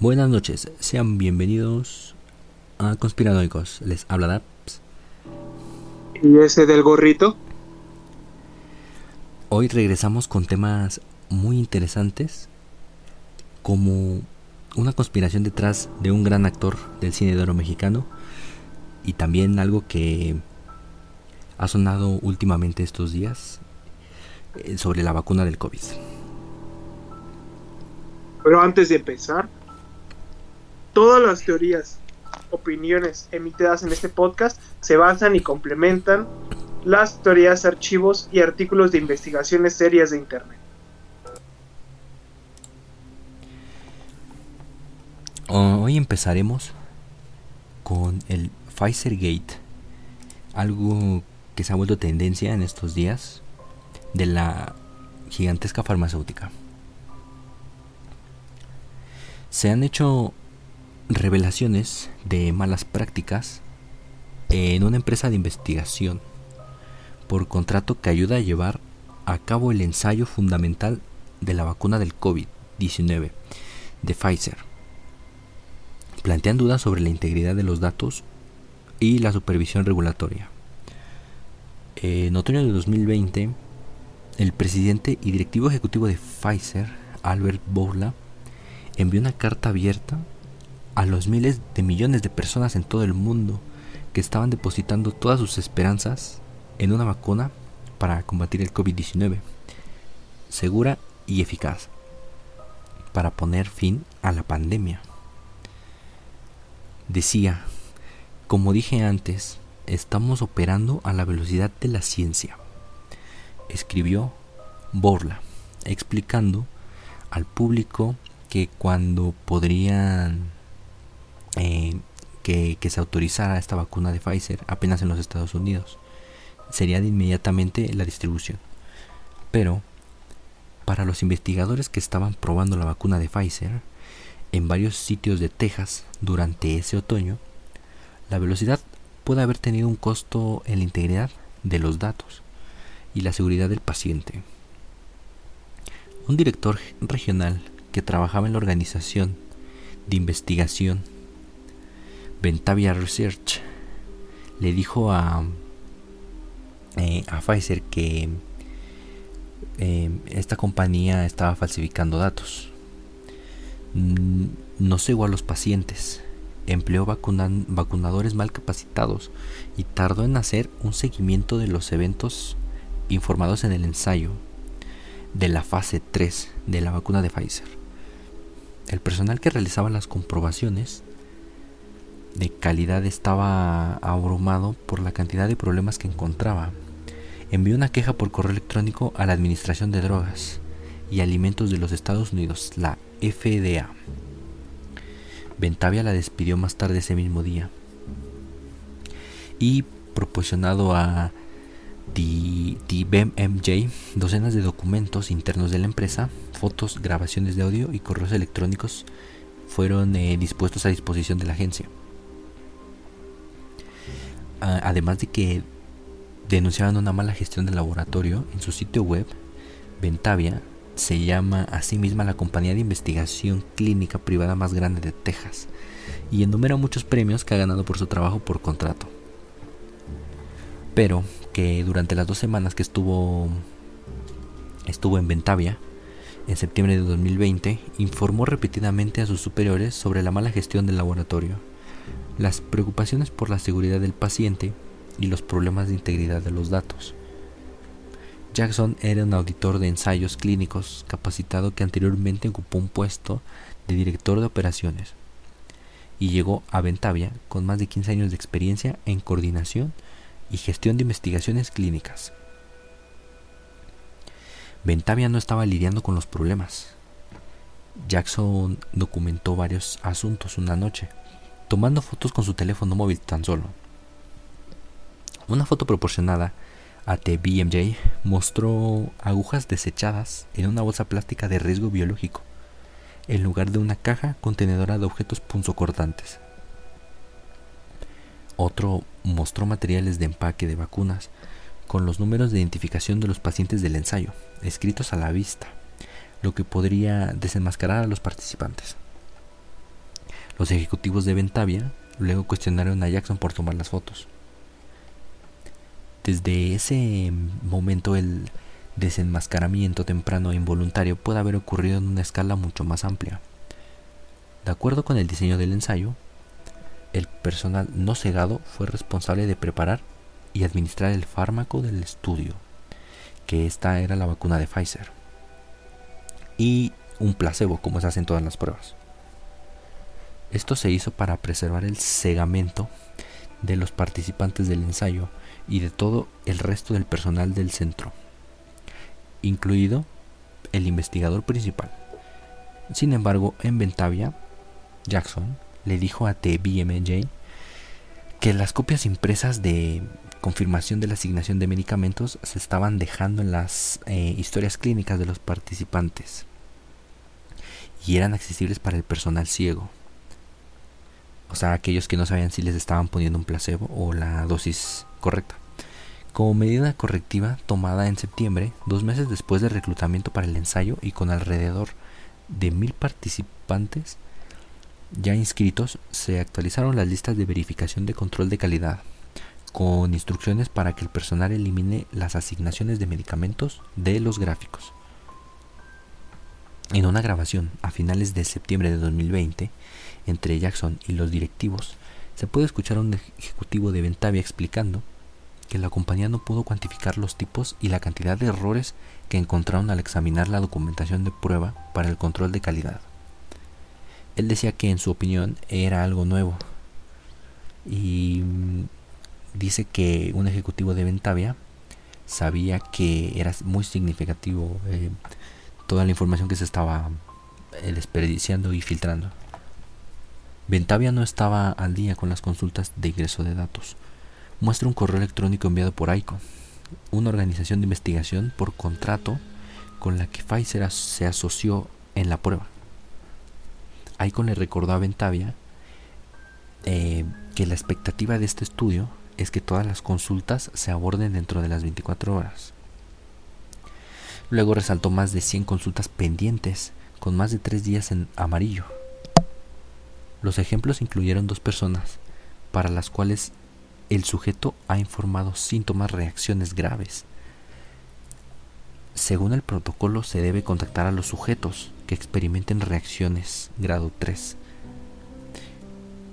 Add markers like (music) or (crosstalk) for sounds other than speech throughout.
Buenas noches, sean bienvenidos a Conspiranoicos. Les habla Daps. ¿Y ese del gorrito? Hoy regresamos con temas muy interesantes, como una conspiración detrás de un gran actor del cine de oro mexicano y también algo que ha sonado últimamente estos días eh, sobre la vacuna del COVID. Pero antes de empezar, todas las teorías, opiniones emitidas en este podcast se basan y complementan las teorías, archivos y artículos de investigaciones serias de Internet. Hoy empezaremos con el Pfizer Gate, algo que se ha vuelto tendencia en estos días de la gigantesca farmacéutica. Se han hecho revelaciones de malas prácticas en una empresa de investigación por contrato que ayuda a llevar a cabo el ensayo fundamental de la vacuna del COVID-19 de Pfizer. Plantean dudas sobre la integridad de los datos y la supervisión regulatoria. En otoño de 2020, el presidente y directivo ejecutivo de Pfizer, Albert Bourla, envió una carta abierta a los miles de millones de personas en todo el mundo que estaban depositando todas sus esperanzas en una vacuna para combatir el COVID-19, segura y eficaz, para poner fin a la pandemia. Decía, como dije antes, estamos operando a la velocidad de la ciencia, escribió Borla, explicando al público que cuando podrían eh, que, que, se autorizara esta vacuna de Pfizer apenas en los Estados Unidos. Sería de inmediatamente la distribución. Pero, para los investigadores que estaban probando la vacuna de Pfizer en varios sitios de Texas durante ese otoño, la velocidad puede haber tenido un costo en la integridad de los datos y la seguridad del paciente. Un director regional que trabajaba en la organización de investigación Ventavia Research le dijo a, eh, Pfizer que eh, esta compañía estaba falsificando datos. Mm, no cegó a los pacientes, empleó vacunadores mal capacitados y tardó en hacer un seguimiento de los eventos informados en el ensayo de la fase 3 de la vacuna de Pfizer. El personal que realizaba las comprobaciones de calidad estaba abrumado por la cantidad de problemas que encontraba. Envió una queja por correo electrónico a la Administración de Drogas y Alimentos de los Estados Unidos, la FDA. Ventavia la despidió más tarde ese mismo día y proporcionado a DBMJ docenas de documentos internos de la empresa, fotos, grabaciones de audio y correos electrónicos fueron eh, dispuestos a disposición de la agencia además de que denunciaban una mala gestión del laboratorio, en su sitio web, Ventavia se llama a sí misma la compañía de investigación clínica privada más grande de Texas y enumera muchos premios que ha ganado por su trabajo por contrato. Pero que durante las dos semanas que estuvo estuvo en Ventavia, en septiembre de 2020, informó repetidamente a sus superiores sobre la mala gestión del laboratorio las preocupaciones por la seguridad del paciente y los problemas de integridad de los datos. Jackson era un auditor de ensayos clínicos capacitado que anteriormente ocupó un puesto de director de operaciones y llegó a Ventavia con más de 15 años de experiencia en coordinación y gestión de investigaciones clínicas. Ventavia no estaba lidiando con los problemas. Jackson documentó varios asuntos una noche tomando fotos con su teléfono móvil tan solo. Una foto proporcionada a TBMJ mostró agujas desechadas en una bolsa plástica de riesgo biológico, en lugar de una caja contenedora de objetos punzocortantes. Otro mostró materiales de empaque de vacunas con los números de identificación de los pacientes del ensayo, escritos a la vista, lo que podría desenmascarar a los participantes. Los ejecutivos de Ventavia luego cuestionaron a Jackson por tomar las fotos. Desde ese momento el desenmascaramiento temprano e involuntario puede haber ocurrido en una escala mucho más amplia. De acuerdo con el diseño del ensayo, el personal no cegado fue responsable de preparar y administrar el fármaco del estudio, que esta era la vacuna de Pfizer, y un placebo, como se hacen todas las pruebas. Esto se hizo para preservar el cegamento de los participantes del ensayo y de todo el resto del personal del centro, incluido el investigador principal. Sin embargo, en Ventavia, Jackson le dijo a TBMJ que las copias impresas de confirmación de la asignación de medicamentos se estaban dejando en las eh, historias clínicas de los participantes y eran accesibles para el personal ciego o sea, aquellos que no sabían si les estaban poniendo un placebo o la dosis correcta. Como medida correctiva tomada en septiembre, dos meses después del reclutamiento para el ensayo y con alrededor de mil participantes ya inscritos, se actualizaron las listas de verificación de control de calidad, con instrucciones para que el personal elimine las asignaciones de medicamentos de los gráficos. En una grabación a finales de septiembre de 2020, entre Jackson y los directivos, se puede escuchar a un ejecutivo de Ventavia explicando que la compañía no pudo cuantificar los tipos y la cantidad de errores que encontraron al examinar la documentación de prueba para el control de calidad. Él decía que en su opinión era algo nuevo y mm, dice que un ejecutivo de Ventavia sabía que era muy significativo eh, toda la información que se estaba eh, desperdiciando y filtrando. Ventavia no estaba al día con las consultas de ingreso de datos. Muestra un correo electrónico enviado por ICO, una organización de investigación por contrato con la que Pfizer se asoció en la prueba. ICO le recordó a Ventavia eh, que la expectativa de este estudio es que todas las consultas se aborden dentro de las 24 horas. Luego resaltó más de 100 consultas pendientes, con más de 3 días en amarillo. Los ejemplos incluyeron dos personas, para las cuales el sujeto ha informado síntomas, reacciones graves. Según el protocolo se debe contactar a los sujetos que experimenten reacciones grado 3.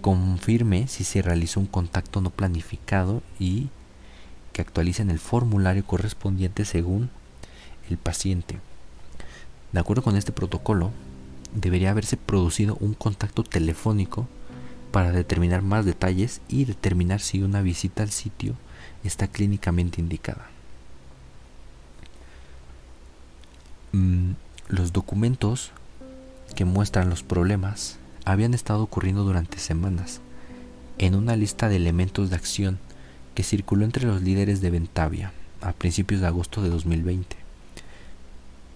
Confirme si se realizó un contacto no planificado y que actualicen el formulario correspondiente según el paciente. De acuerdo con este protocolo, debería haberse producido un contacto telefónico para determinar más detalles y determinar si una visita al sitio está clínicamente indicada. Mm, los documentos que muestran los problemas habían estado ocurriendo durante semanas en una lista de elementos de acción que circuló entre los líderes de Ventavia a principios de agosto de 2020.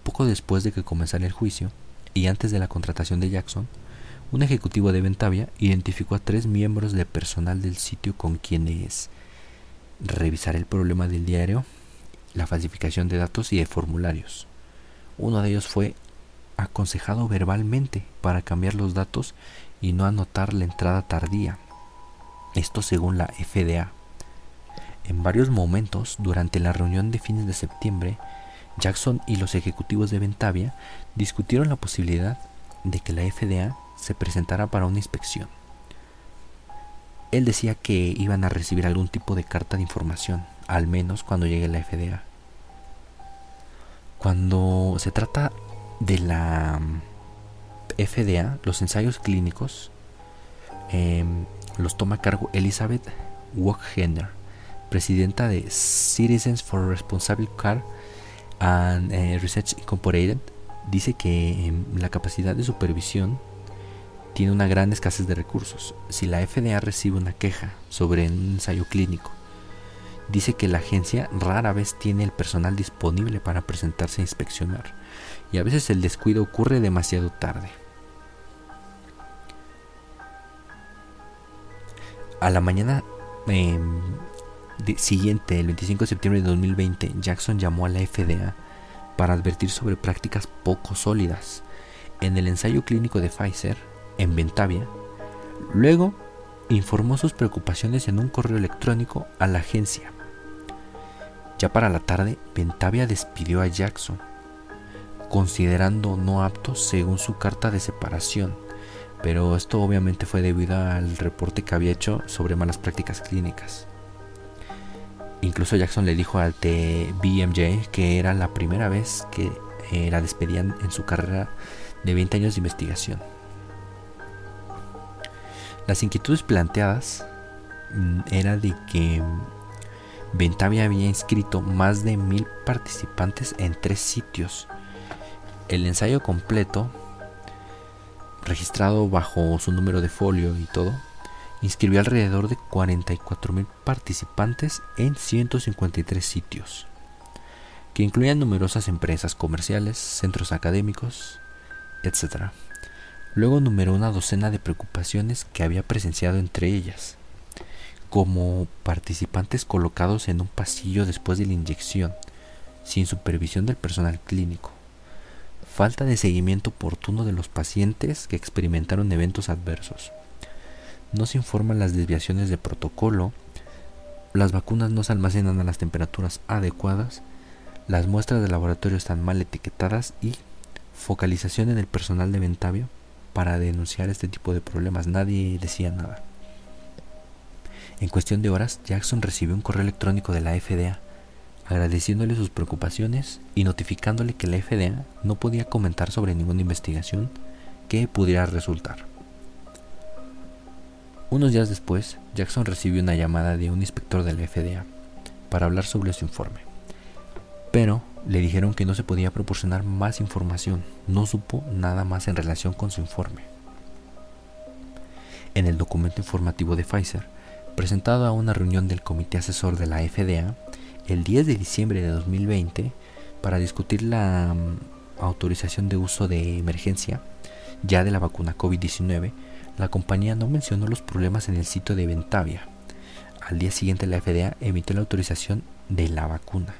Poco después de que comenzara el juicio, y antes de la contratación de Jackson, un ejecutivo de Ventavia identificó a tres miembros de personal del sitio con quienes revisar el problema del diario, la falsificación de datos y de formularios. Uno de ellos fue aconsejado verbalmente para cambiar los datos y no anotar la entrada tardía. Esto según la FDA. En varios momentos, durante la reunión de fines de septiembre, Jackson y los ejecutivos de Ventavia discutieron la posibilidad de que la FDA se presentara para una inspección. Él decía que iban a recibir algún tipo de carta de información, al menos cuando llegue la FDA. Cuando se trata de la mm, FDA, los ensayos clínicos em, los toma a cargo Elizabeth Woggener, presidenta de Citizens for Responsible Care and eh, Research Incorporated dice que em, la capacidad de supervisión tiene una gran escasez de recursos. Si la FDA recibe una queja sobre un ensayo clínico, dice que la agencia rara vez tiene el personal disponible para presentarse a inspeccionar y a veces el descuido ocurre demasiado tarde. A la mañana em, siguiente, el 25 de septiembre de 2020, Jackson llamó a la FDA para advertir sobre prácticas poco sólidas. En el ensayo clínico de Pfizer, en Ventavia, Luego, informó sus preocupaciones en un correo electrónico a la agencia. Ya para la tarde, Ventavia despidió a Jackson, considerando no apto según su carta de separación, pero esto obviamente fue debido al reporte que había hecho sobre malas prácticas clínicas. Incluso Jackson le dijo al TBMJ que era la primera vez que eh, la despedían en su carrera de 20 años de investigación. Las inquietudes planteadas mm, era de que Ventavia había inscrito más de mil participantes en tres sitios. El ensayo completo, registrado bajo su número de folio y todo, inscribió alrededor de 44.000 participantes en 153 sitios, que incluían numerosas empresas comerciales, centros académicos, etc. Luego numeró una docena de preocupaciones que había presenciado entre ellas, como participantes colocados en un pasillo después de la inyección, sin supervisión del personal clínico, falta de seguimiento oportuno de los pacientes que experimentaron eventos adversos, no se informan las desviaciones de protocolo, las vacunas no se almacenan a las temperaturas adecuadas, las muestras de laboratorio están mal etiquetadas y focalización en el personal de Ventavio para denunciar este tipo de problemas. Nadie decía nada. En cuestión de horas, Jackson recibió un correo electrónico de la FDA agradeciéndole sus preocupaciones y notificándole que la FDA no podía comentar sobre ninguna investigación que pudiera resultar. Unos días después, Jackson recibió una llamada de un inspector de la FDA para hablar sobre su informe. Pero le dijeron que no se podía proporcionar más información, no supo nada más en relación con su informe. En el documento informativo de Pfizer, presentado a una reunión del comité asesor de la FDA el 10 de diciembre de 2020 para discutir la mm, autorización de uso de emergencia ya de la vacuna COVID-19, la compañía no mencionó los problemas en el sitio de Ventavia. Al día siguiente la FDA emitió la autorización de la vacuna.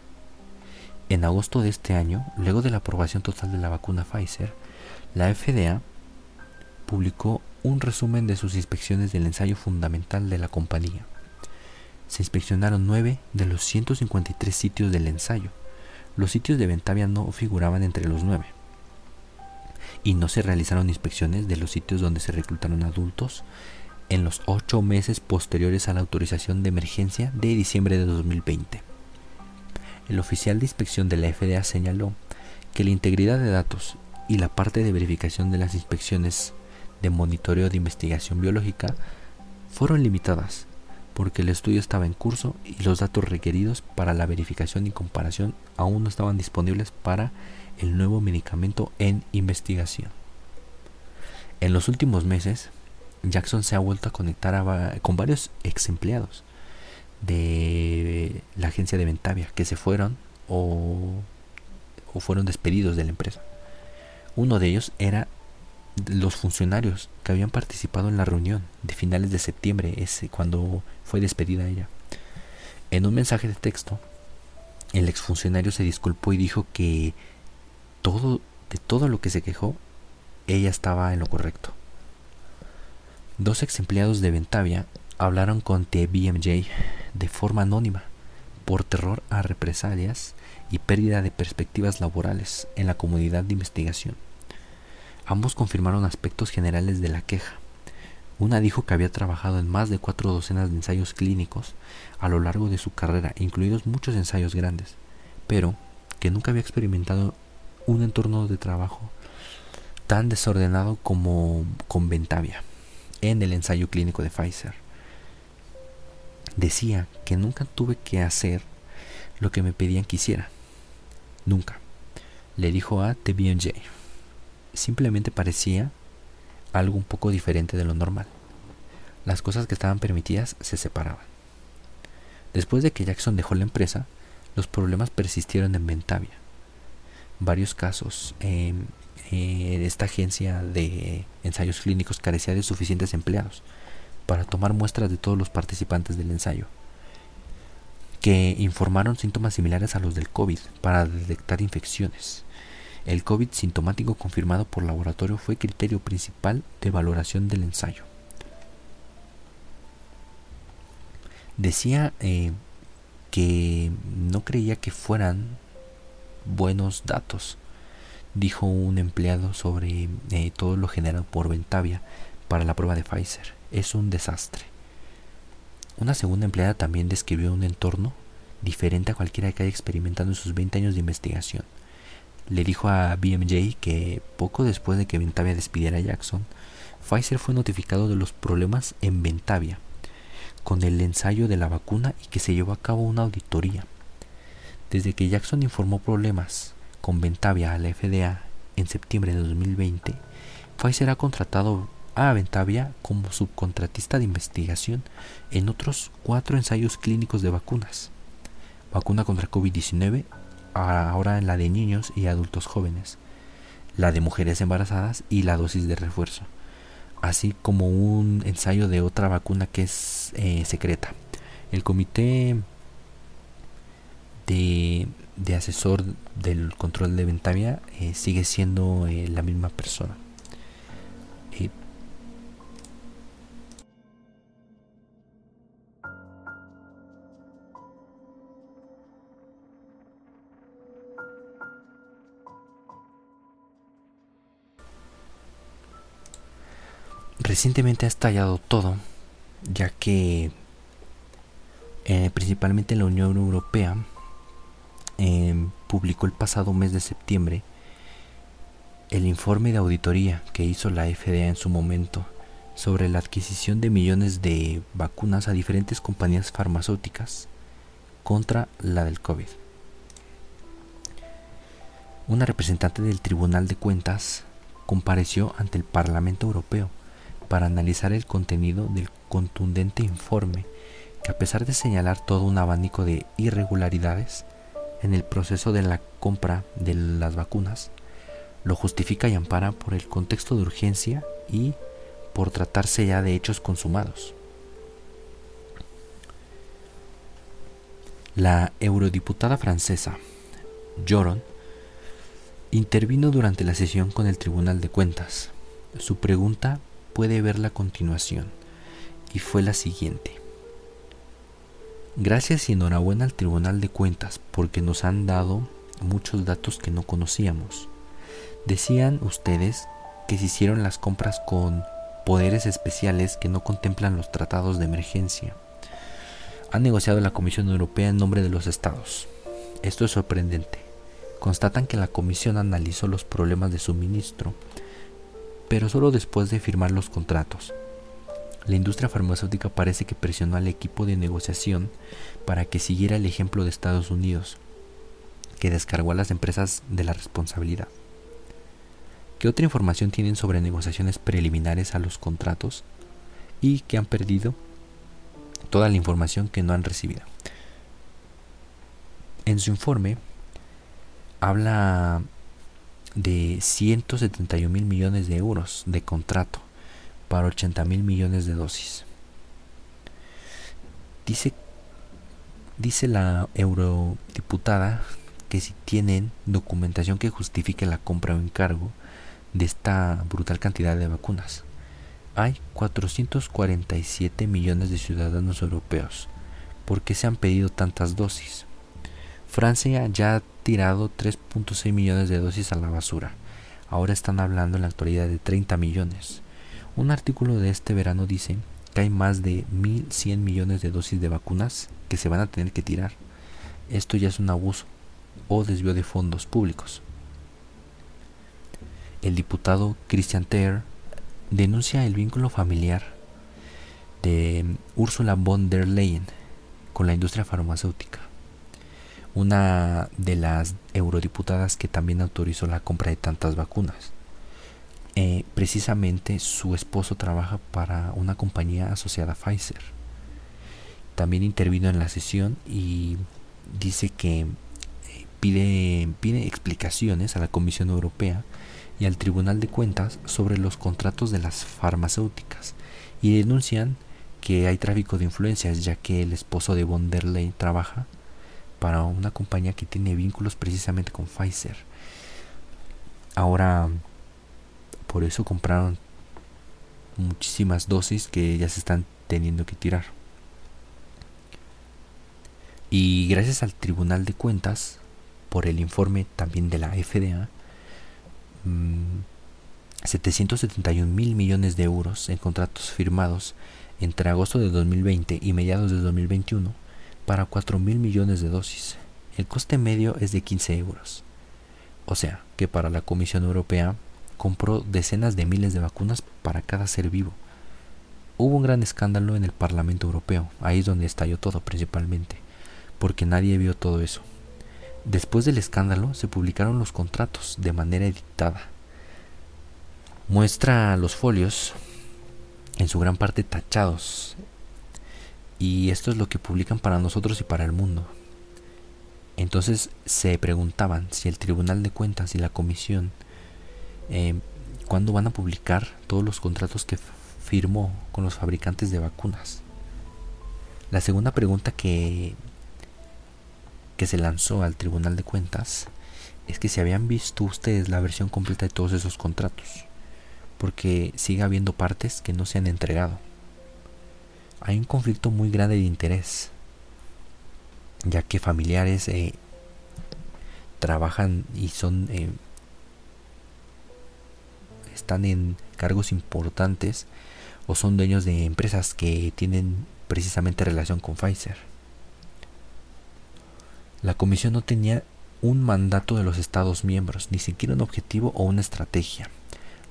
En agosto de este año, luego de la aprobación total de la vacuna Pfizer, la FDA publicó un resumen de sus inspecciones del ensayo fundamental de la compañía. Se inspeccionaron 9 de los 153 sitios del ensayo. Los sitios de Ventavia no figuraban entre los 9 y no se realizaron inspecciones de los sitios donde se reclutaron adultos en los ocho meses posteriores a la autorización de emergencia de diciembre de 2020. El oficial de inspección de la FDA señaló que la integridad de datos y la parte de verificación de las inspecciones de monitoreo de investigación biológica fueron limitadas porque el estudio estaba en curso y los datos requeridos para la verificación y comparación aún no estaban disponibles para el nuevo medicamento en investigación. En los últimos meses, Jackson se ha vuelto a conectar con varios ex empleados de la agencia de Ventavia que se fueron o, o fueron despedidos de la empresa. Uno de ellos era los funcionarios que habían participado en la reunión de finales de septiembre, ese, cuando fue despedida ella. En un mensaje de texto, el exfuncionario se disculpó y dijo que todo, de todo lo que se quejó, ella estaba en lo correcto. Dos ex empleados de Ventavia hablaron con TBMJ de forma anónima por terror a represalias y pérdida de perspectivas laborales en la comunidad de investigación. Ambos confirmaron aspectos generales de la queja. Una dijo que había trabajado en más de cuatro docenas de ensayos clínicos a lo largo de su carrera, incluidos muchos ensayos grandes, pero que nunca había experimentado un entorno de trabajo tan desordenado como con Ventavia en el ensayo clínico de Pfizer. Decía que nunca tuve que hacer lo que me pedían que hiciera. Nunca. Le dijo a TBNJ. Simplemente parecía algo un poco diferente de lo normal. Las cosas que estaban permitidas se separaban. Después de que Jackson dejó la empresa, los problemas persistieron en Ventavia varios casos. Eh, esta agencia de ensayos clínicos carecía de suficientes empleados para tomar muestras de todos los participantes del ensayo, que informaron síntomas similares a los del COVID para detectar infecciones. El COVID sintomático confirmado por laboratorio fue criterio principal de valoración del ensayo. Decía eh, que no creía que fueran buenos datos, dijo un empleado sobre eh, todo lo generado por Ventavia para la prueba de Pfizer. Es un desastre. Una segunda empleada también describió un entorno diferente a cualquiera que haya experimentado en sus 20 años de investigación. Le dijo a BMJ que poco después de que Ventavia despidiera a Jackson, Pfizer fue notificado de los problemas en Ventavia con el ensayo de la vacuna y que se llevó a cabo una auditoría. Desde que Jackson informó problemas con Ventavia a la FDA en septiembre de 2020, Pfizer ha contratado a Ventavia como subcontratista de investigación en otros cuatro ensayos clínicos de vacunas. Vacuna contra COVID-19, ahora en la de niños y adultos jóvenes, la de mujeres embarazadas y la dosis de refuerzo, así como un ensayo de otra vacuna que es eh, secreta. El comité de, asesor del control de Ventavia eh, sigue siendo eh, la misma persona. Recientemente ha estallado todo, ya que eh, principalmente la Unión Europea em, publicó el pasado mes de septiembre el informe de auditoría que hizo la FDA en su momento sobre la adquisición de millones de vacunas a diferentes compañías farmacéuticas contra la del COVID. Una representante del Tribunal de Cuentas compareció ante el Parlamento Europeo para analizar el contenido del contundente informe que a pesar de señalar todo un abanico de irregularidades en el proceso de la compra de las vacunas, lo justifica y ampara por el contexto de urgencia y por tratarse ya de hechos consumados. La eurodiputada francesa Joron intervino durante la sesión con el Tribunal de Cuentas. Su pregunta puede ver la continuación, y fue la siguiente. Gracias y enhorabuena al Tribunal de Cuentas porque nos han dado muchos datos que no conocíamos. Decían ustedes que se hicieron las compras con poderes especiales que no contemplan los tratados de emergencia. Han negociado la Comisión Europea en nombre de los estados. Esto es sorprendente. Constatan que la Comisión analizó los problemas de suministro pero solo después de firmar los contratos. La industria farmacéutica parece que presionó al equipo de negociación para que siguiera el ejemplo de Estados Unidos, que descargó a las empresas de la responsabilidad. ¿Qué otra información tienen sobre negociaciones preliminares a los contratos y que han perdido toda la información que no han recibido? En su informe habla de 171 mil millones de euros de contrato para 80 mil millones de dosis. Dice, dice la eurodiputada que si tienen documentación que justifique la compra o encargo de esta brutal cantidad de vacunas. Hay 447 millones de ciudadanos europeos. ¿Por qué se han pedido tantas dosis? Francia ya ha tirado 3.6 millones de dosis a la basura. Ahora están hablando en la actualidad de 30 millones. Un artículo de este verano dice que hay más de 1.100 millones de dosis de vacunas que se van a tener que tirar. Esto ya es un abuso o desvío de fondos públicos. El diputado Christian Ter denuncia el vínculo familiar de Ursula von der Leyen con la industria farmacéutica una de las eurodiputadas que también autorizó la compra de tantas vacunas. Eh, precisamente su esposo trabaja para una compañía asociada a Pfizer. También intervino en la sesión y dice que eh, pide, pide explicaciones a la Comisión Europea y al Tribunal de Cuentas sobre los contratos de las farmacéuticas y denuncian que hay tráfico de influencias ya que el esposo de von der Leyen trabaja para una compañía que tiene vínculos precisamente con Pfizer. Ahora, por eso compraron muchísimas dosis que ya se están teniendo que tirar. Y gracias al Tribunal de Cuentas, por el informe también de la FDA, 771 mm, mil millones de euros en contratos firmados entre agosto de 2020 y mediados de 2021 para 4 mil millones de dosis. El coste medio es de 15 euros. O sea, que para la Comisión Europea compró decenas de miles de vacunas para cada ser vivo. Hubo un gran escándalo en el Parlamento Europeo, ahí es donde estalló todo principalmente, porque nadie vio todo eso. Después del escándalo se publicaron los contratos de manera editada. Muestra los folios, en su gran parte tachados, y esto es lo que publican para nosotros y para el mundo. Entonces se preguntaban si el Tribunal de Cuentas y la Comisión, eh, ¿cuándo van a publicar todos los contratos que firmó con los fabricantes de vacunas? La segunda pregunta que, que se lanzó al Tribunal de Cuentas es que si habían visto ustedes la versión completa de todos esos contratos, porque sigue habiendo partes que no se han entregado hay un conflicto muy grande de interés, ya que familiares eh, trabajan y son eh, están en cargos importantes o son dueños de empresas que tienen precisamente relación con Pfizer. La comisión no tenía un mandato de los Estados miembros, ni siquiera un objetivo o una estrategia.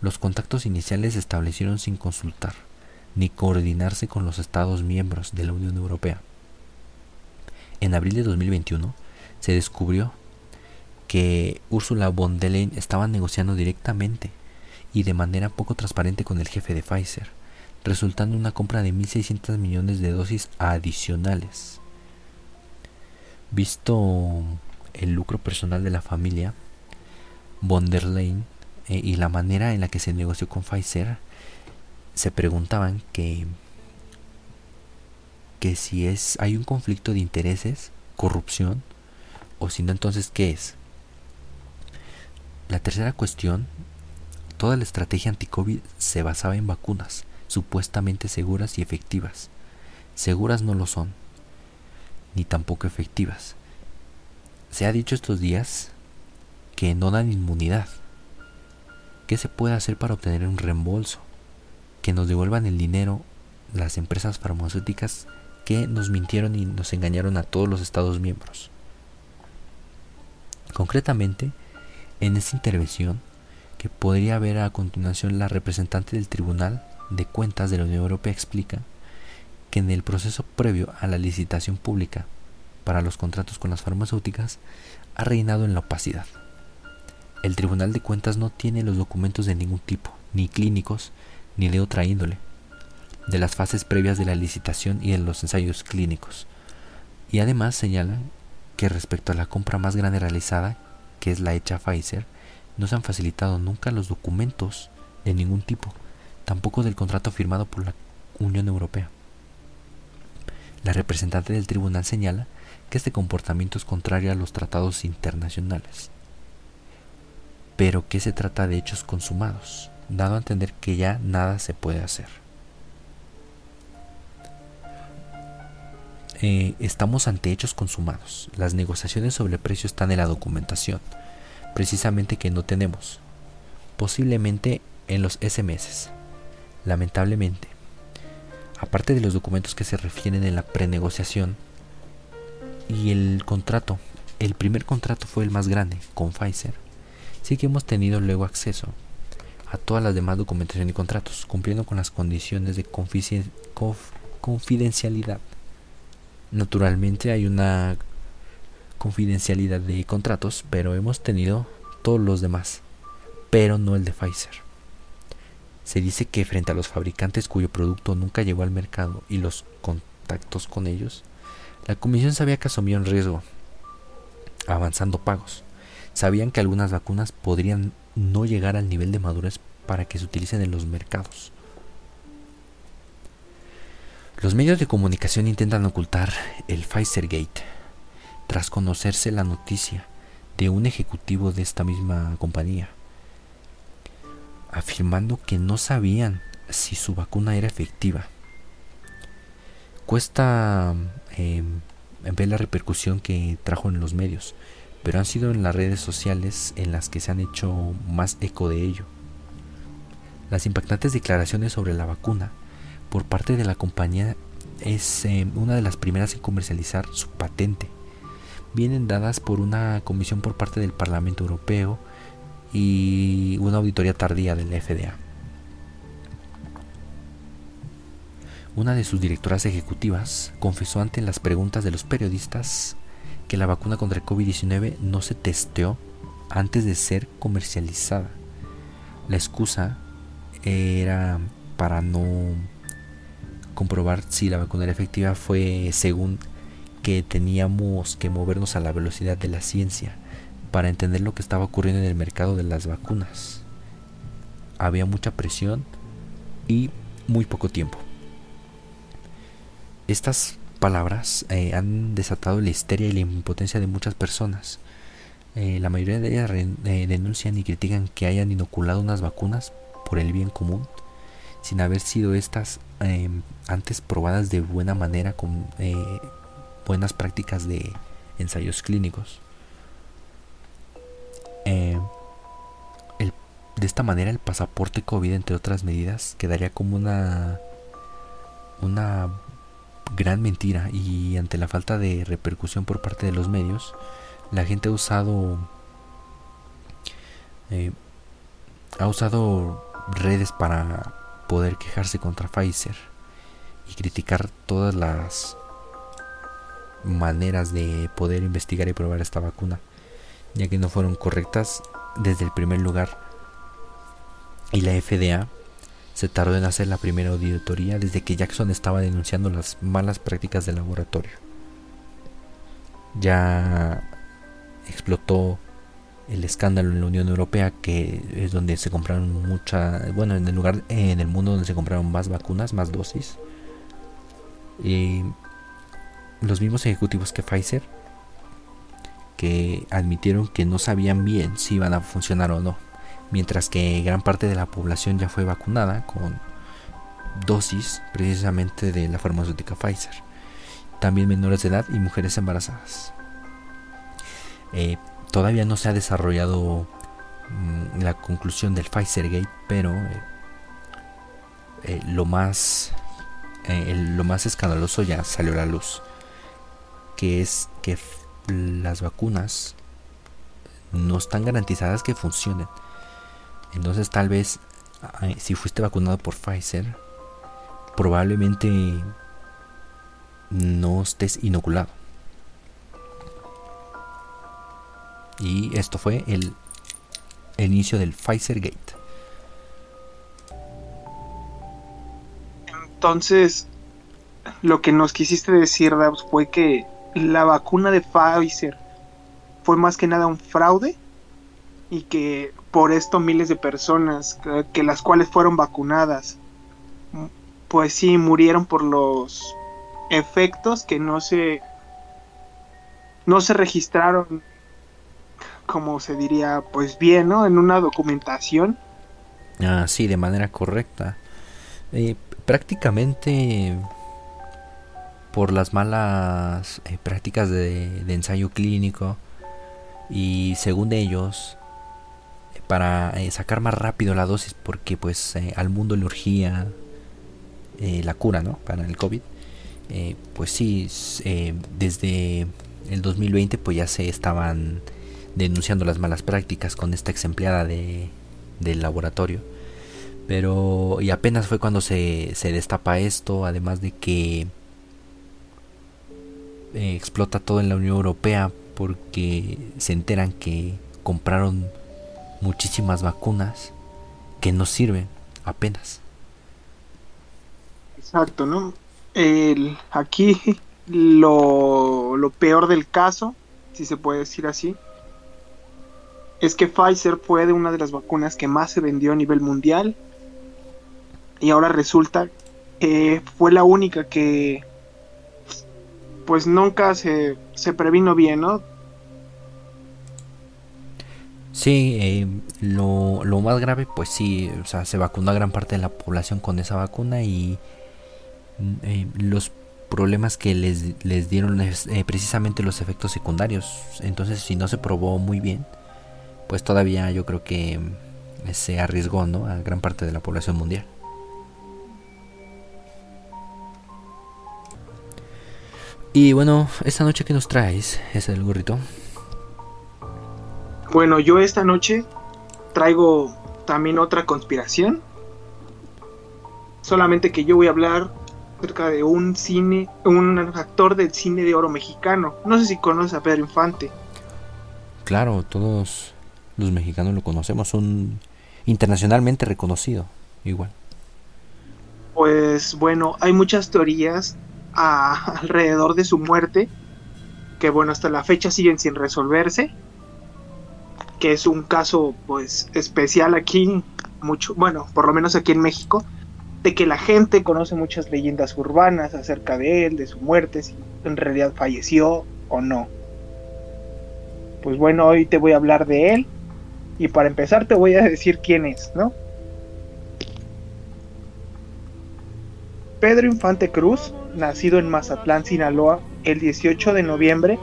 Los contactos iniciales se establecieron sin consultar ni coordinarse con los Estados miembros de la Unión Europea. En abril de 2021 se descubrió que Ursula von der Leyen estaba negociando directamente y de manera poco transparente con el jefe de Pfizer, resultando en una compra de 1.600 millones de dosis adicionales. Visto el lucro personal de la familia, von der Leyen eh, y la manera en la que se negoció con Pfizer, se preguntaban que que si es hay un conflicto de intereses, corrupción o si no entonces qué es. La tercera cuestión, toda la estrategia anti-COVID se basaba en vacunas supuestamente seguras y efectivas. Seguras no lo son, ni tampoco efectivas. Se ha dicho estos días que no dan inmunidad. ¿Qué se puede hacer para obtener un reembolso? que nos devuelvan el dinero las empresas farmacéuticas que nos mintieron y nos engañaron a todos los Estados miembros. Concretamente, en esta intervención, que podría ver a continuación la representante del Tribunal de Cuentas de la Unión Europea explica que en el proceso previo a la licitación pública para los contratos con las farmacéuticas ha reinado en la opacidad. El Tribunal de Cuentas no tiene los documentos de ningún tipo, ni clínicos, ni de otra índole, de las fases previas de la licitación y de los ensayos clínicos. Y además señalan que respecto a la compra más grande realizada, que es la hecha Pfizer, no se han facilitado nunca los documentos de ningún tipo, tampoco del contrato firmado por la Unión Europea. La representante del tribunal señala que este comportamiento es contrario a los tratados internacionales, pero que se trata de hechos consumados, dado a entender que ya nada se puede hacer. Eh, estamos ante hechos consumados. Las negociaciones sobre el precio están en la documentación, precisamente que no tenemos. Posiblemente en los SMS. Lamentablemente, aparte de los documentos que se refieren en la prenegociación y el contrato, el primer contrato fue el más grande con Pfizer. Sí que hemos tenido luego acceso a todas las demás documentación y contratos, cumpliendo con las condiciones de confidencialidad. Naturalmente hay una confidencialidad de contratos, pero hemos tenido todos los demás, pero no el de Pfizer. Se dice que frente a los fabricantes cuyo producto nunca llegó al mercado y los contactos con ellos, la comisión sabía que asumía un riesgo, avanzando pagos. Sabían que algunas vacunas podrían no llegar al nivel de madurez para que se utilicen en los mercados. Los medios de comunicación intentan ocultar el Pfizer Gate tras conocerse la noticia de un ejecutivo de esta misma compañía, afirmando que no sabían si su vacuna era efectiva. Cuesta em, ve la repercusión que trajo en los medios, pero han sido en las redes sociales en las que se han hecho más eco de ello. Las impactantes declaraciones sobre la vacuna por parte de la compañía es eh, una de las primeras en comercializar su patente. Vienen dadas por una comisión por parte del Parlamento Europeo y una auditoría tardía del FDA. Una de sus directoras ejecutivas confesó ante las preguntas de los periodistas que la vacuna contra el COVID-19 no se testeó antes de ser comercializada. La excusa era para no comprobar si la vacuna era efectiva fue según que teníamos que movernos a la velocidad de la ciencia para entender lo que estaba ocurriendo en el mercado de las vacunas. Había mucha presión y muy poco tiempo. Estas palabras eh, han desatado la histeria y la impotencia de muchas personas. Eh, la mayoría de ellas eh, denuncian y critican que hayan inoculado unas vacunas por el bien común, sin haber sido estas em, antes probadas de buena manera con buenas prácticas de ensayos clínicos. de esta manera el pasaporte COVID, entre otras medidas, quedaría como una una gran mentira y ante la falta de repercusión por parte de los medios, la gente ha usado eh, ha usado redes para poder quejarse contra Pfizer y criticar todas las maneras de poder investigar y probar esta vacuna, ya que no fueron correctas desde el primer lugar. Y la FDA se tardó en hacer la primera auditoría desde que Jackson estaba denunciando las malas prácticas del laboratorio. Ya explotó el escándalo en la Unión Europea, que es donde se compraron mucha, bueno, en el lugar en el mundo donde se compraron más vacunas, más dosis. Y los mismos ejecutivos que Pfizer que admitieron que no sabían bien si iban a funcionar o no mientras que gran parte de la población ya fue vacunada con dosis precisamente de la farmacéutica Pfizer. También menores de edad y mujeres embarazadas. Eh, todavía no se ha desarrollado mm, la conclusión del Pfizer Gate, pero eh, eh, lo más lo más escandaloso ya salió a la luz, que es que las vacunas no están garantizadas que funcionen entonces tal vez si fuiste vacunado por Pfizer, probablemente no estés inoculado. Y esto fue el, inicio del Pfizer Gate. Entonces, lo que nos quisiste decir, Dabs, fue que la vacuna de Pfizer fue más que nada un fraude y que por esto miles de personas que, las cuales fueron vacunadas pues sí murieron por los efectos que no se no se registraron como se diría pues bien no en una documentación. Ah sí de manera correcta. Eh, prácticamente por las malas eh, prácticas de, ensayo clínico y según ellos para eh, sacar más rápido la dosis porque pues eh, al mundo le urgía eh, la cura ¿no? para el COVID pues sí desde el 2020 pues ya se estaban denunciando las malas prácticas con esta ex empleada de, del laboratorio pero y apenas fue cuando se, se destapa esto además de que explota todo en la Unión Europea porque se enteran que compraron muchísimas vacunas que no sirven apenas. Exacto, ¿no? Aquí lo, lo peor del caso, si se puede decir así, es que Pfizer fue de una de las vacunas que más se vendió a nivel mundial y ahora resulta que fue la única que pues nunca se, se previno bien, ¿no? Sí, eh, lo, lo, más grave, pues sí, o sea, se vacunó a gran parte de la población con esa vacuna y mm, eh, los problemas que les, les dieron eh, precisamente los efectos secundarios. Entonces, si no se probó muy bien, pues todavía yo creo que mm, se arriesgó ¿no? a gran parte de la población mundial. Y bueno, esta noche que nos traes es el gorrito. Bueno, yo esta noche traigo también otra conspiración. Solamente que yo voy a hablar acerca de un cine, un actor del cine de oro mexicano. No sé si conoces a Pedro Infante. Claro, todos los mexicanos lo conocemos, un internacionalmente reconocido, igual. Pues bueno, hay muchas teorías (laughs) alrededor de su muerte, que bueno, hasta la fecha siguen sin resolverse, que es un caso pues especial aquí, mucho, bueno, por lo menos aquí en México, de que la gente conoce muchas leyendas urbanas acerca de él, de su muerte, si en realidad falleció o no. Pues bueno, hoy te voy a hablar de él y para empezar te voy a decir quién es, ¿no? Pedro Infante Cruz, nacido en Mazatlán, Sinaloa, el 18 de noviembre,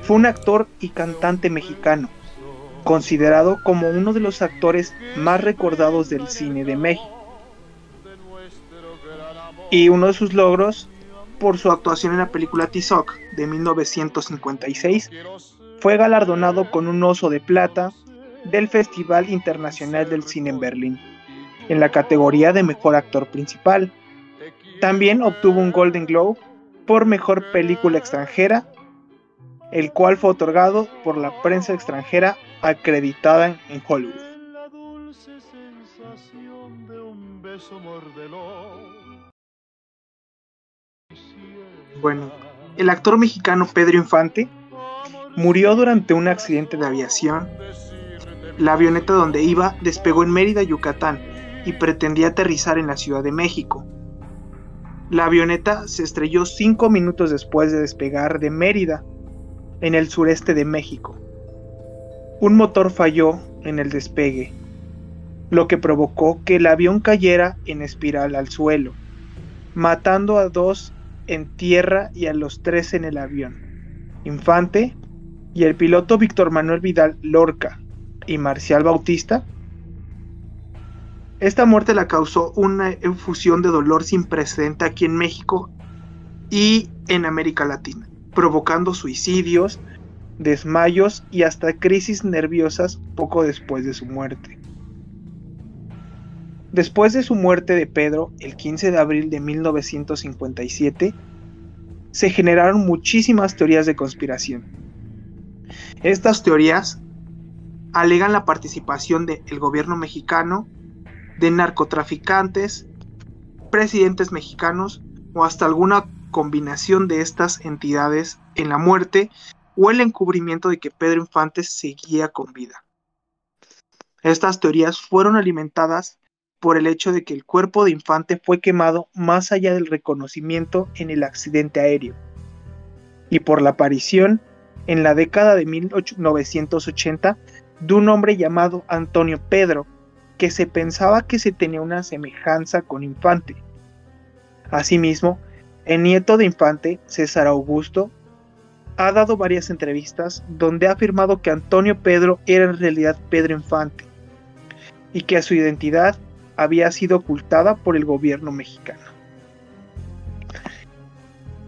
fue un actor y cantante mexicano, considerado como uno de los actores más recordados del cine de México. Y uno de sus logros, por su actuación en la película Tizoc de 1956, fue galardonado con un oso de plata del Festival Internacional del Cine en Berlín, en la categoría de Mejor Actor Principal también obtuvo un Golden Globe por Mejor Película Extranjera, el cual fue otorgado por la prensa extranjera acreditada en Hollywood. Bueno, el actor mexicano Pedro Infante murió durante un accidente de aviación. La avioneta donde iba despegó en Mérida, Yucatán, y pretendía aterrizar en la Ciudad de México. La avioneta se estrelló cinco minutos después de despegar de Mérida, en el sureste de México. Un motor falló en el despegue, lo que provocó que el avión cayera en espiral al suelo, matando a dos en tierra y a los tres en el avión. Infante y el piloto Víctor Manuel Vidal Lorca y Marcial Bautista esta muerte la causó una infusión de dolor sin precedente aquí en México y en América Latina, provocando suicidios, desmayos y hasta crisis nerviosas poco después de su muerte. Después de su muerte de Pedro, el 15 de abril de 1957, se generaron muchísimas teorías de conspiración. Estas teorías alegan la participación del gobierno mexicano de narcotraficantes, presidentes mexicanos o hasta alguna combinación de estas entidades en la muerte o el encubrimiento de que Pedro Infante seguía con vida. Estas teorías fueron alimentadas por el hecho de que el cuerpo de Infante fue quemado más allá del reconocimiento en el accidente aéreo y por la aparición en la década de 1980 de un hombre llamado Antonio Pedro, que se pensaba que se tenía una semejanza con Infante. Asimismo, el nieto de Infante, César Augusto, ha dado varias entrevistas donde ha afirmado que Antonio Pedro era en realidad Pedro Infante y que su identidad había sido ocultada por el gobierno mexicano.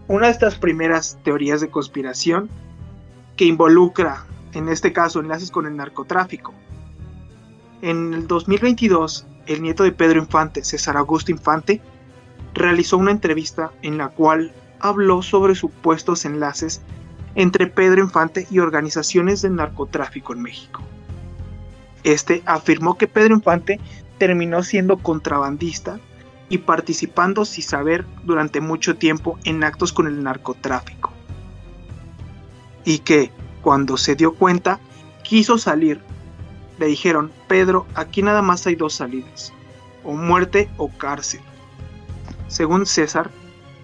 Una de estas primeras teorías de conspiración que involucra, en este caso, enlaces con el narcotráfico, en el 2022, el nieto de Pedro Infante, César Augusto Infante, realizó una entrevista en la cual habló sobre supuestos enlaces entre Pedro Infante y organizaciones de narcotráfico en México. Este afirmó que Pedro Infante terminó siendo contrabandista y participando sin saber durante mucho tiempo en actos con el narcotráfico. Y que, cuando se dio cuenta, quiso salir le dijeron, Pedro, aquí nada más hay dos salidas, o muerte o cárcel. Según César,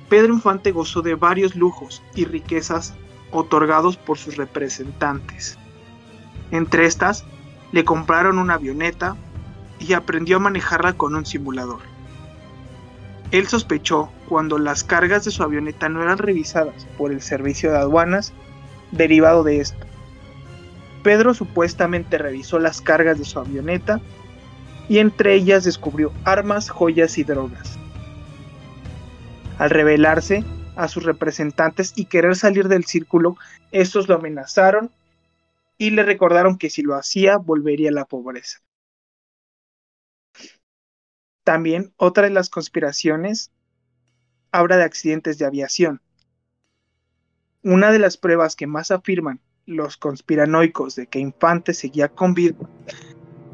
Pedro Infante gozó de varios lujos y riquezas otorgados por sus representantes. Entre estas, le compraron una avioneta y aprendió a manejarla con un simulador. Él sospechó cuando las cargas de su avioneta no eran revisadas por el servicio de aduanas derivado de esto. Pedro supuestamente revisó las cargas de su avioneta y entre ellas descubrió armas, joyas y drogas. Al revelarse a sus representantes y querer salir del círculo, estos lo amenazaron y le recordaron que si lo hacía volvería a la pobreza. También otra de las conspiraciones habla de accidentes de aviación. Una de las pruebas que más afirman los conspiranoicos de que Infante seguía con vida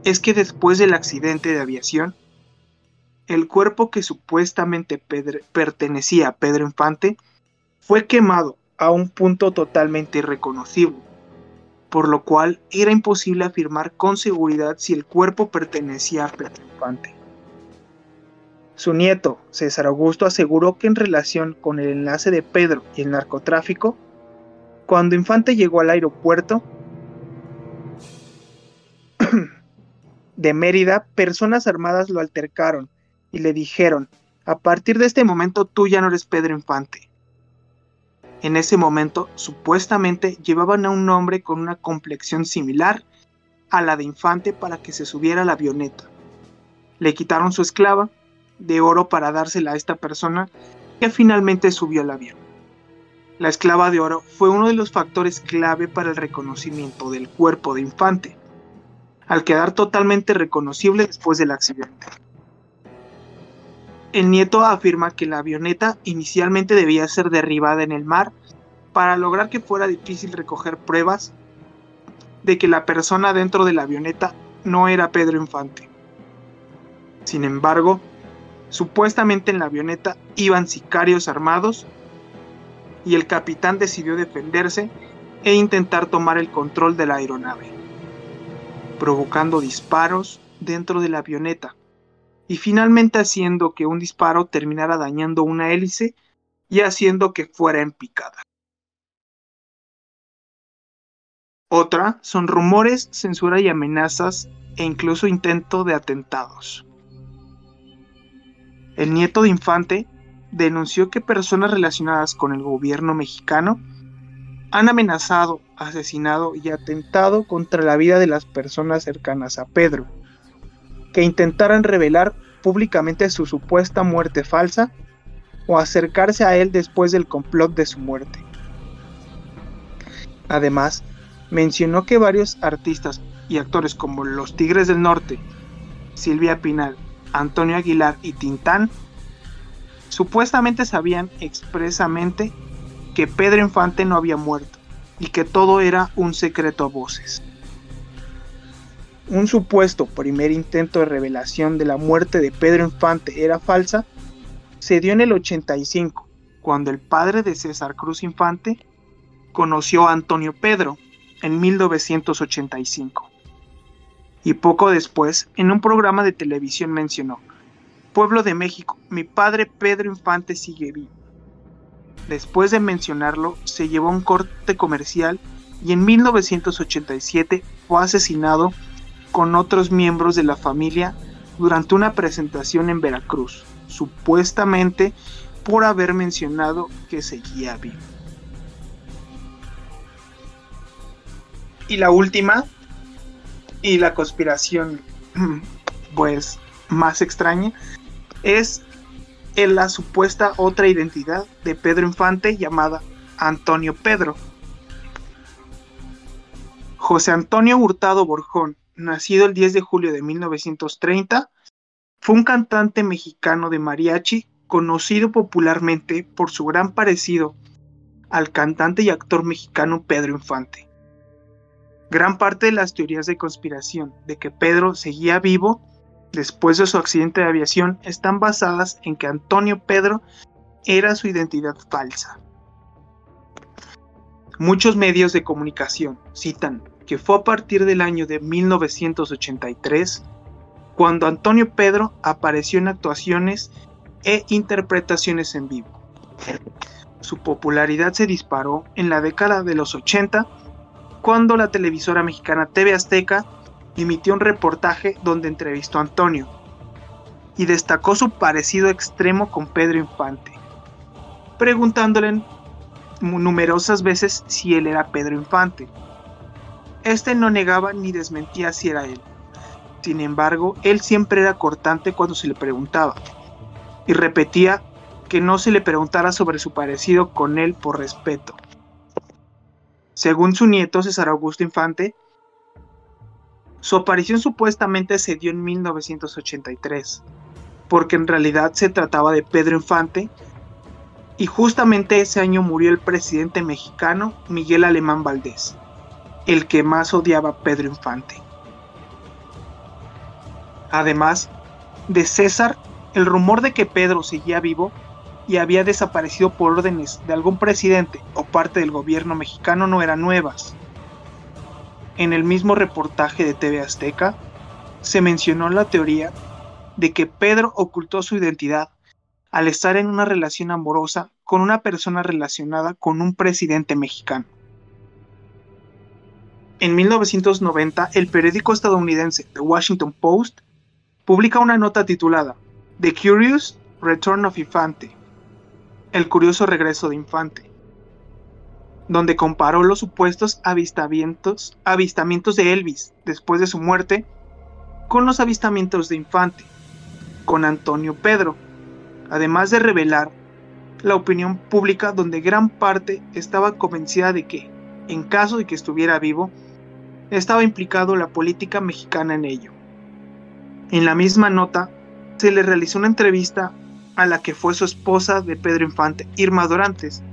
es que después del accidente de aviación, el cuerpo que supuestamente pertenecía a Pedro Infante fue quemado a un punto totalmente irreconocible, por lo cual era imposible afirmar con seguridad si el cuerpo pertenecía a Pedro Infante. Su nieto, César Augusto, aseguró que en relación con el enlace de Pedro y el narcotráfico, cuando Infante llegó al aeropuerto (clears throat) de Mérida, personas armadas lo altercaron y le dijeron, a partir de este momento tú ya no eres Pedro Infante. En ese momento, supuestamente, llevaban a un hombre con una complexión similar a la de Infante para que se subiera a la avioneta. Le quitaron su esclava de oro para dársela a esta persona que finalmente subió al avión. La esclava de oro fue uno de los factores clave para el reconocimiento del cuerpo de infante, al quedar totalmente reconocible después del accidente. El nieto afirma que la avioneta inicialmente debía ser derribada en el mar para lograr que fuera difícil recoger pruebas de que la persona dentro de la avioneta no era Pedro Infante. Sin embargo, Supuestamente en la avioneta iban sicarios armados y el capitán decidió defenderse e intentar tomar el control de la aeronave, provocando disparos dentro de la avioneta y finalmente haciendo que un disparo terminara dañando una hélice y haciendo que fuera en picada. Otra son rumores, censura y amenazas e incluso intento de atentados. El nieto de Infante denunció que personas relacionadas con el gobierno mexicano han amenazado, asesinado y atentado contra la vida de las personas cercanas a Pedro, que intentaran revelar públicamente su supuesta muerte falsa o acercarse a él después del complot de su muerte. Además, mencionó que varios artistas y actores como los Tigres del Norte, Silvia Pinal Antonio Aguilar y Tintán, supuestamente sabían expresamente que Pedro Infante no había muerto y que todo era un secreto a voces. Un supuesto primer intento de revelación de la muerte de Pedro Infante era falsa se dio en el 85, cuando el padre de César Cruz Infante conoció a Antonio Pedro en 1985 y poco después, en un programa de televisión mencionó, Pueblo de México, mi padre Pedro Infante sigue vivo. Después de mencionarlo, se llevó un corte comercial y en 1987 fue asesinado con otros miembros de la familia durante una presentación en Veracruz, supuestamente por haber mencionado que seguía vivo. Y la última y la conspiración, (clears throat) pues, más extraña es en la supuesta otra identidad de Pedro Infante llamada Antonio Pedro. José Antonio Hurtado Borjón, nacido el 10 de julio de 1930, fue un cantante mexicano de mariachi conocido popularmente por su gran parecido al cantante y actor mexicano Pedro Infante. Gran parte de las teorías de conspiración de que Pedro seguía vivo después de su accidente de aviación están basadas en que Antonio Pedro era su identidad falsa. Muchos medios de comunicación citan que fue a partir del año de 1983 cuando Antonio Pedro apareció en actuaciones e interpretaciones en vivo. Su popularidad se disparó en la década de los 80 cuando la televisora mexicana TV Azteca emitió un reportaje donde entrevistó a Antonio y destacó su parecido extremo con Pedro Infante, preguntándole numerosas veces si él era Pedro Infante. Este no negaba ni desmentía si era él. Sin embargo, él siempre era cortante cuando se le preguntaba, y repetía que no se le preguntara sobre su parecido con él por respeto. Según su nieto César Augusto Infante, su aparición supuestamente se dio en 1983, porque en realidad se trataba de Pedro Infante, y justamente ese año murió el presidente mexicano Miguel Alemán Valdés, el que más odiaba a Pedro Infante. Además de César, el rumor de que Pedro seguía vivo y había desaparecido por órdenes de algún presidente o parte del gobierno mexicano no eran nuevas. En el mismo reportaje de TV Azteca, se mencionó la teoría de que Pedro ocultó su identidad al estar en una relación amorosa con una persona relacionada con un presidente mexicano. En 1990, el periódico estadounidense The Washington Post publica una nota titulada The Curious Return of Infante, el curioso regreso de Infante, donde comparó los supuestos avistamientos, avistamientos de Elvis después de su muerte con los avistamientos de Infante, con Antonio Pedro, además de revelar la opinión pública donde gran parte estaba convencida de que, en caso de que estuviera vivo, estaba implicado la política mexicana en ello. En la misma nota, se le realizó una entrevista a la que fue su esposa de Pedro Infante, Irma Dorantes,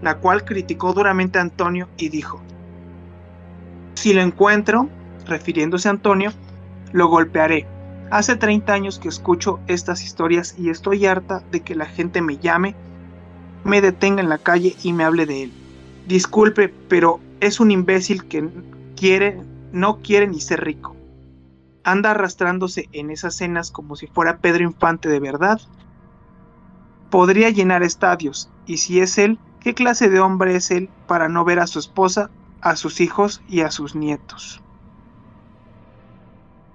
la cual criticó duramente a Antonio y dijo, si lo encuentro, refiriéndose a Antonio, lo golpearé. Hace 30 años que escucho estas historias y estoy harta de que la gente me llame, me detenga en la calle y me hable de él. Disculpe, pero es un imbécil que quiere, no quiere ni ser rico. Anda arrastrándose en esas cenas como si fuera Pedro Infante de verdad podría llenar estadios, y si es él, ¿qué clase de hombre es él para no ver a su esposa, a sus hijos y a sus nietos?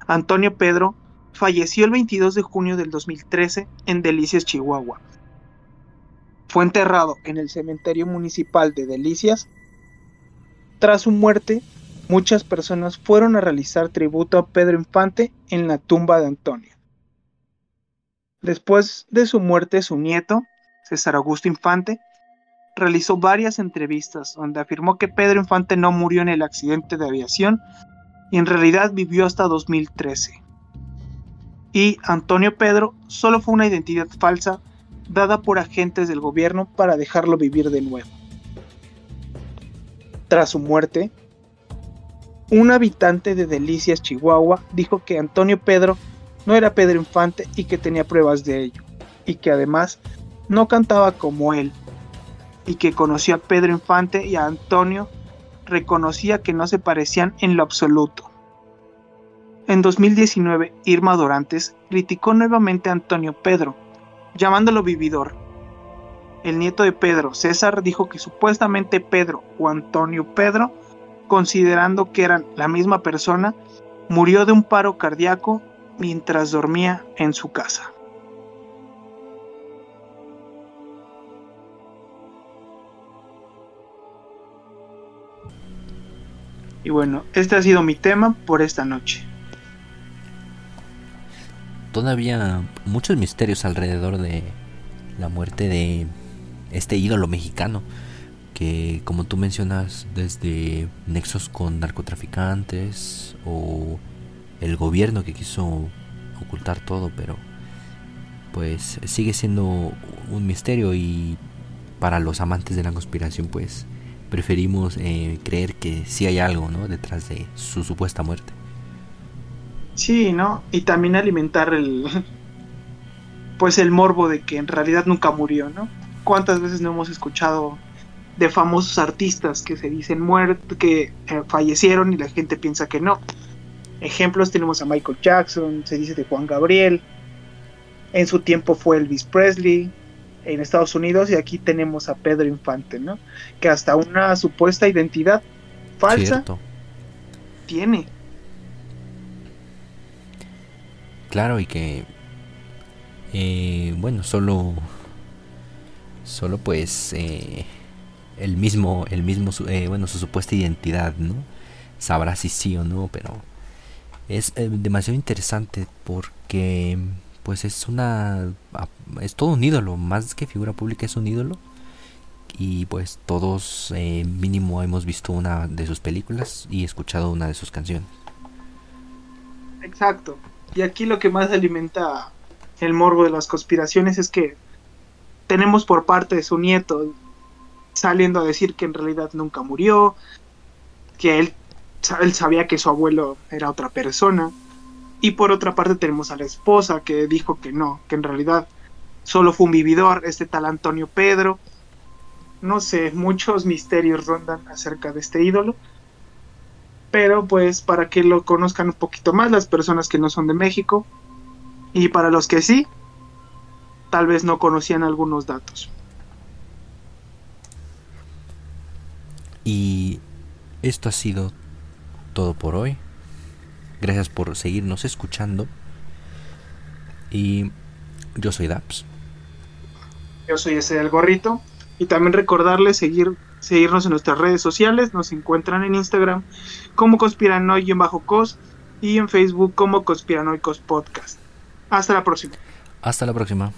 Antonio Pedro falleció el 22 de junio del 2013 en Delicias, Chihuahua. Fue enterrado en el cementerio municipal de Delicias. Tras su muerte, muchas personas fueron a realizar tributo a Pedro Infante en la tumba de Antonio. Después de su muerte, su nieto, César Augusto Infante, realizó varias entrevistas donde afirmó que Pedro Infante no murió en el accidente de aviación y en realidad vivió hasta 2013. Y Antonio Pedro solo fue una identidad falsa dada por agentes del gobierno para dejarlo vivir de nuevo. Tras su muerte, un habitante de Delicias, Chihuahua, dijo que Antonio Pedro no era Pedro Infante y que tenía pruebas de ello, y que además no cantaba como él, y que conocía a Pedro Infante y a Antonio, reconocía que no se parecían en lo absoluto. En 2019, Irma Dorantes criticó nuevamente a Antonio Pedro, llamándolo vividor. El nieto de Pedro, César, dijo que supuestamente Pedro o Antonio Pedro, considerando que eran la misma persona, murió de un paro cardíaco mientras dormía en su casa. Y bueno, este ha sido mi tema por esta noche. Todavía muchos misterios alrededor de la muerte de este ídolo mexicano que como tú mencionas desde nexos con narcotraficantes o el gobierno que quiso ocultar todo, pero pues sigue siendo un misterio y para los amantes de la conspiración pues preferimos eh, creer que sí hay algo ¿no? detrás de su supuesta muerte. Sí, ¿no? Y también alimentar el (laughs) pues el morbo de que en realidad nunca murió, ¿no? ¿Cuántas veces no hemos escuchado de famosos artistas que se dicen muertos, que eh, fallecieron y la gente piensa que no? Ejemplos tenemos a Michael Jackson, se dice de Juan Gabriel, en su tiempo fue Elvis Presley en Estados Unidos y aquí tenemos a Pedro Infante, ¿no? Que hasta una supuesta identidad falsa tiene. Claro, y que Eh, bueno, solo, solo pues eh, el mismo, el mismo, eh, bueno, su supuesta identidad, ¿no? Sabrá si sí o no, pero es demasiado interesante porque pues es una, es todo un ídolo, más que figura pública es un ídolo y pues todos mínimo hemos visto una de sus películas y escuchado una de sus canciones. Exacto. Y aquí lo que más alimenta el morbo de las conspiraciones es que tenemos por parte de su nieto saliendo a decir que en realidad nunca murió, que él, él sabía que su abuelo era otra persona. Y por otra parte tenemos a la esposa que dijo que no, que en realidad solo fue un vividor, este tal Antonio Pedro. No sé, muchos misterios rondan acerca de este ídolo pero pues para que lo conozcan un poquito más las personas que no son de México y para los que sí, tal vez no conocían algunos datos. Y esto ha sido todo por hoy. Gracias por seguirnos escuchando. Y yo soy Daps. Yo soy ese del gorrito. Y también recordarles seguir seguirnos en nuestras redes sociales. Nos encuentran en Instagram como Conspiranoy-Cos y en Facebook como Conspiranoicos Podcast. Hasta la próxima. Hasta la próxima.